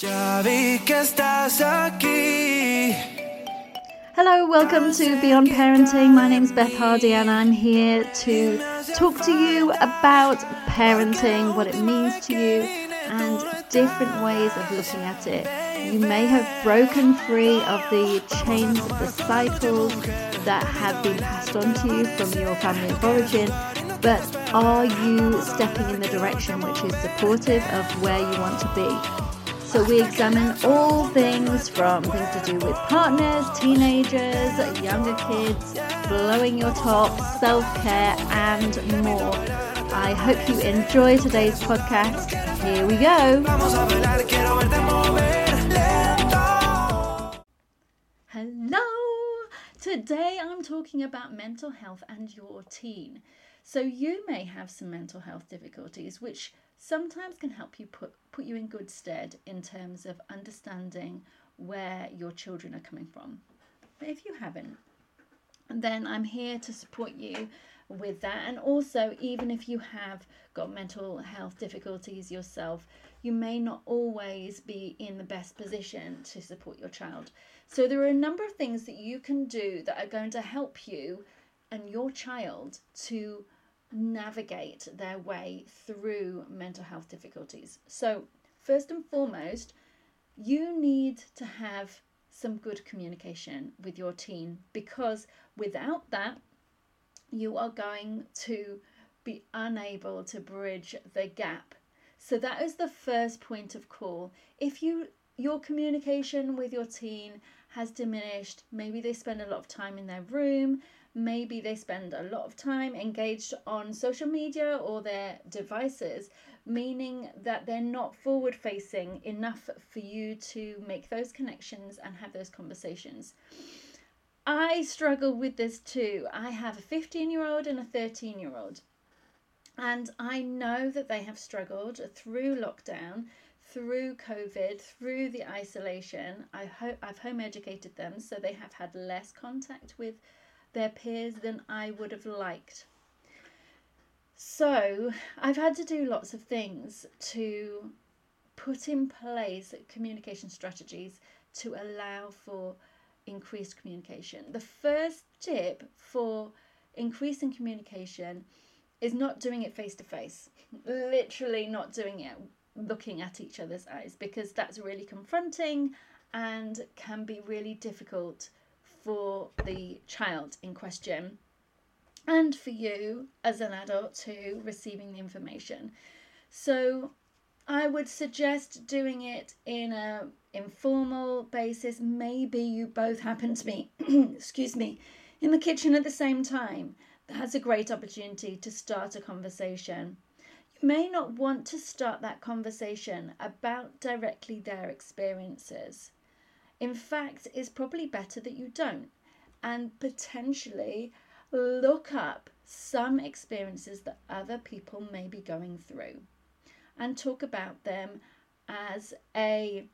Ya vi que estás aquí. Hello, welcome to Beyond Parenting. My name is Beth Hardy, and I'm here to talk to you about parenting, what it means to you, and different ways of looking at it. You may have broken free of the chains of the cycles that have been passed on to you from your family of origin, but are you stepping in the direction which is supportive of where you want to be? So we examine all things from things to do with partners, teenagers, younger kids, blowing your top, self care, and more. I hope you enjoy today's podcast. Here we go. Hello! Today I'm talking about mental health and your teen. So you may have some mental health difficulties which sometimes can help you put, put you in good stead in terms of understanding where your children are coming from. But if you haven't, then I'm here to support you with that. And also, even if you have got mental health difficulties yourself, you may not always be in the best position to support your child. So, there are a number of things that you can do that are going to help you and your child to navigate their way through mental health difficulties. So, first and foremost, you need to have some good communication with your teen because without that, you are going to be unable to bridge the gap. So that is the first point of call. If you your communication with your teen has diminished, maybe they spend a lot of time in their room, maybe they spend a lot of time engaged on social media or their devices, meaning that they're not forward facing enough for you to make those connections and have those conversations. I struggle with this too. I have a 15 year old and a 13 year old. And I know that they have struggled through lockdown, through COVID, through the isolation. I hope I've home educated them, so they have had less contact with their peers than I would have liked. So I've had to do lots of things to put in place communication strategies to allow for increased communication. The first tip for increasing communication is not doing it face to face, literally not doing it looking at each other's eyes because that's really confronting and can be really difficult for the child in question and for you as an adult too receiving the information. So i would suggest doing it in a informal basis. Maybe you both happen to be excuse me in the kitchen at the same time. That's a great opportunity to start a conversation. You may not want to start that conversation about directly their experiences in fact, it's probably better that you don't. And potentially look up some experiences that other people may be going through and talk about them as a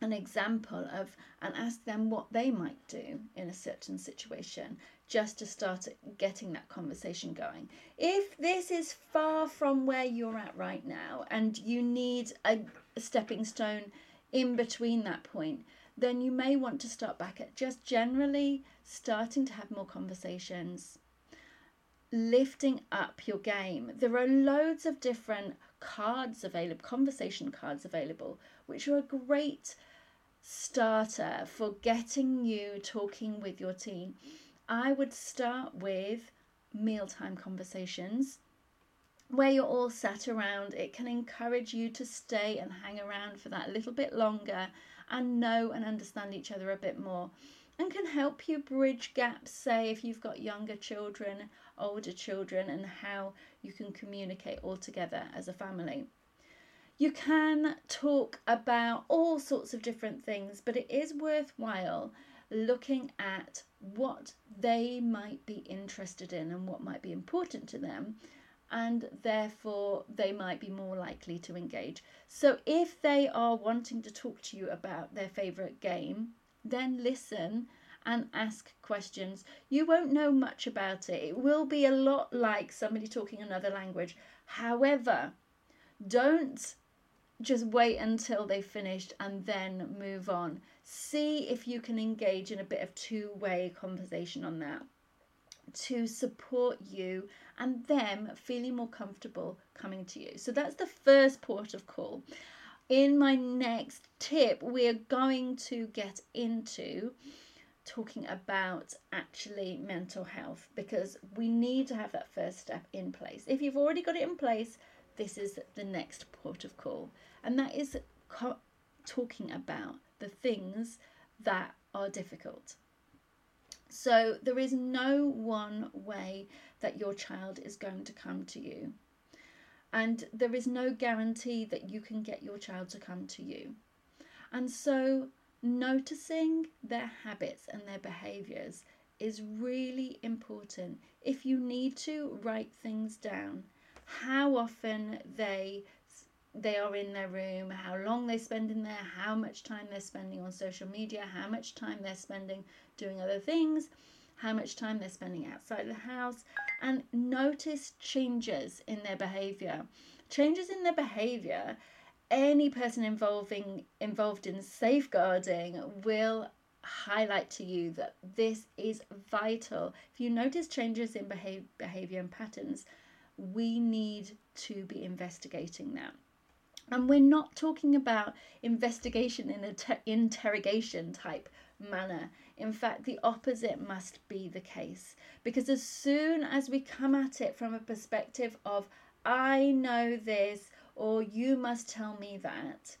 an example of and ask them what they might do in a certain situation just to start getting that conversation going. If this is far from where you're at right now and you need a, a stepping stone in between that point, then you may want to start back at just generally starting to have more conversations, lifting up your game. There are loads of different cards available, conversation cards available, which are a great starter for getting you talking with your team. I would start with mealtime conversations where you're all sat around. It can encourage you to stay and hang around for that little bit longer and know and understand each other a bit more and can help you bridge gaps, say, if you've got younger children, older children, and how you can communicate all together as a family. You can talk about all sorts of different things, but it is worthwhile looking at what they might be interested in and what might be important to them and therefore they might be more likely to engage. So if they are wanting to talk to you about their favourite game, then listen and ask questions. You won't know much about it. It will be a lot like somebody talking another language. However, don't just wait until they finished and then move on. See if you can engage in a bit of two way conversation on that to support you and them feeling more comfortable coming to you. So that's the first port of call. In my next tip, we're going to get into talking about actually mental health because we need to have that first step in place. If you've already got it in place, this is the next port of call, and that is co- talking about the things that are difficult. So there is no one way that your child is going to come to you. And there is no guarantee that you can get your child to come to you. And so noticing their habits and their behaviors is really important. If you need to write things down, how often they they are in their room, how long they spend in there, how much time they're spending on social media, how much time they're spending doing other things, how much time they're spending outside the house, and notice changes in their behavior. Changes in their behavior, any person involving involved in safeguarding will highlight to you that this is vital. If you notice changes in behavior, and patterns, we need to be investigating that. And we're not talking about investigation in an ter- interrogation type manner. In fact, the opposite must be the case. Because as soon as we come at it from a perspective of, I know this, or you must tell me that,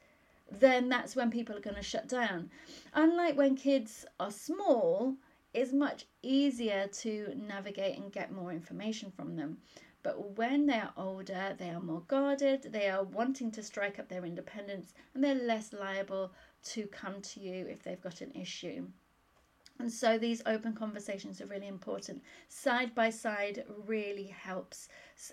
then that's when people are going to shut down. Unlike when kids are small, it's much easier to navigate and get more information from them. But when they are older, they are more guarded, they are wanting to strike up their independence, and they're less liable to come to you if they've got an issue. And so these open conversations are really important. Side by side really helps.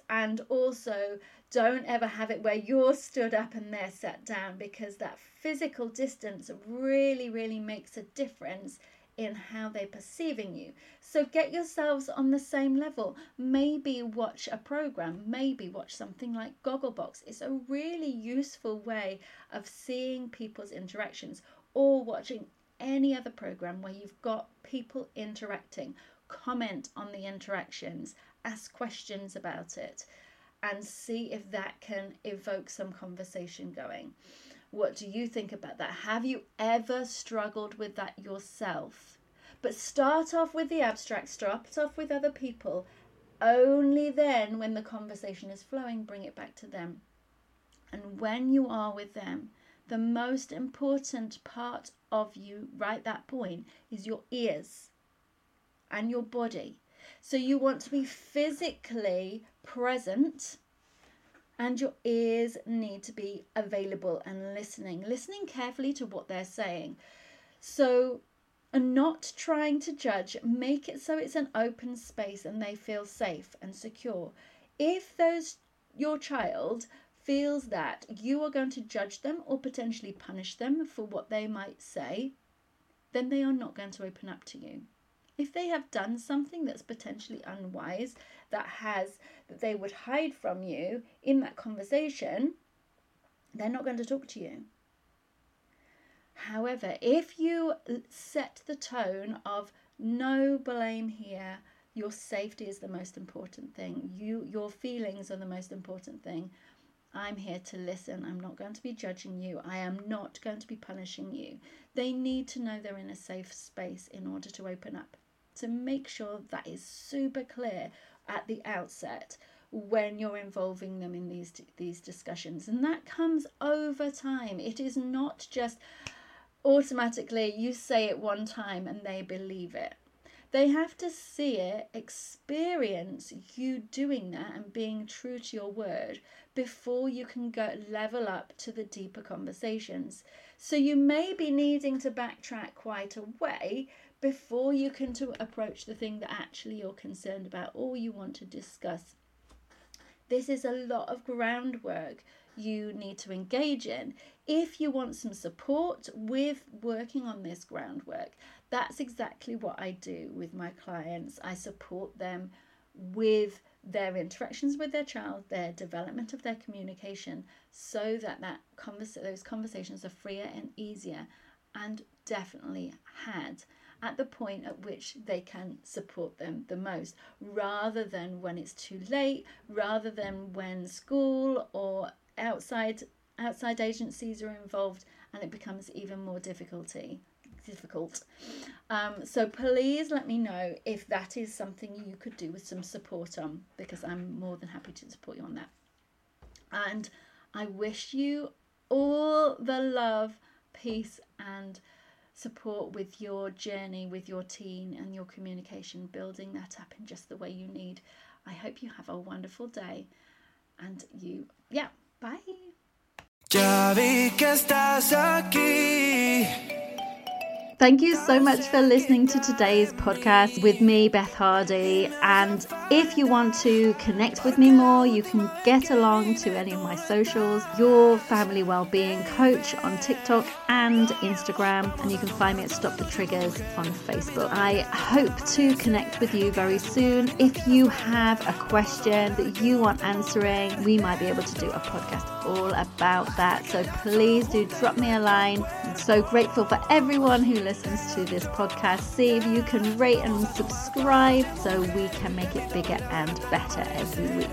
And also, don't ever have it where you're stood up and they're sat down because that physical distance really, really makes a difference in how they're perceiving you. So get yourselves on the same level. Maybe watch a program, maybe watch something like Gogglebox. It's a really useful way of seeing people's interactions or watching any other program where you've got people interacting. Comment on the interactions, ask questions about it, and see if that can evoke some conversation going. What do you think about that? Have you ever struggled with that yourself? But start off with the abstract, start off with other people. Only then, when the conversation is flowing, bring it back to them. And when you are with them, the most important part of you right that point is your ears and your body. So you want to be physically present and your ears need to be available and listening, listening carefully to what they're saying. So, and not trying to judge, make it so it's an open space and they feel safe and secure. If those your child feels that you are going to judge them or potentially punish them for what they might say, then they are not going to open up to you. If they have done something that's potentially unwise, that has that they would hide from you in that conversation, they're not going to talk to you. However, if you set the tone of no blame here, your safety is the most important thing. You your feelings are the most important thing. I'm here to listen. I'm not going to be judging you. I am not going to be punishing you. They need to know they're in a safe space in order to open up to make sure that is super clear at the outset when you're involving them in these these discussions and that comes over time it is not just automatically you say it one time and they believe it they have to see it experience you doing that and being true to your word before you can go level up to the deeper conversations so you may be needing to backtrack quite a way before you can to approach the thing that actually you're concerned about or you want to discuss. This is a lot of groundwork you need to engage in. If you want some support with working on this groundwork, that's exactly what I do with my clients. I support them with their interactions with their child, their development of their communication, so that that converse, those conversations are freer and easier, and definitely had at the point at which they can support them the most, rather than when it's too late, rather than when school or outside outside agencies are involved and it becomes even more difficulty difficult. Um, so please let me know if that is something you could do with some support on because I'm more than happy to support you on that. And I wish you all the love, peace, and support with your journey with your teen and your communication, building that up in just the way you need. I hope you have a wonderful day and you, yeah, bye. Ya vi que estás aquí. Thank you so much for listening to today's podcast with me, Beth Hardy. And if you want to connect with me more, you can get along to any of my socials, Your Family Wellbeing Coach on TikTok and Instagram. And you can find me at Stop the Triggers on Facebook. I hope to connect with you very soon. If you have a question that you want answering, we might be able to do a podcast all about that. So please do drop me a line. I'm so grateful for everyone who listens to this podcast. See if you can rate and subscribe so we can make it bigger and better every week.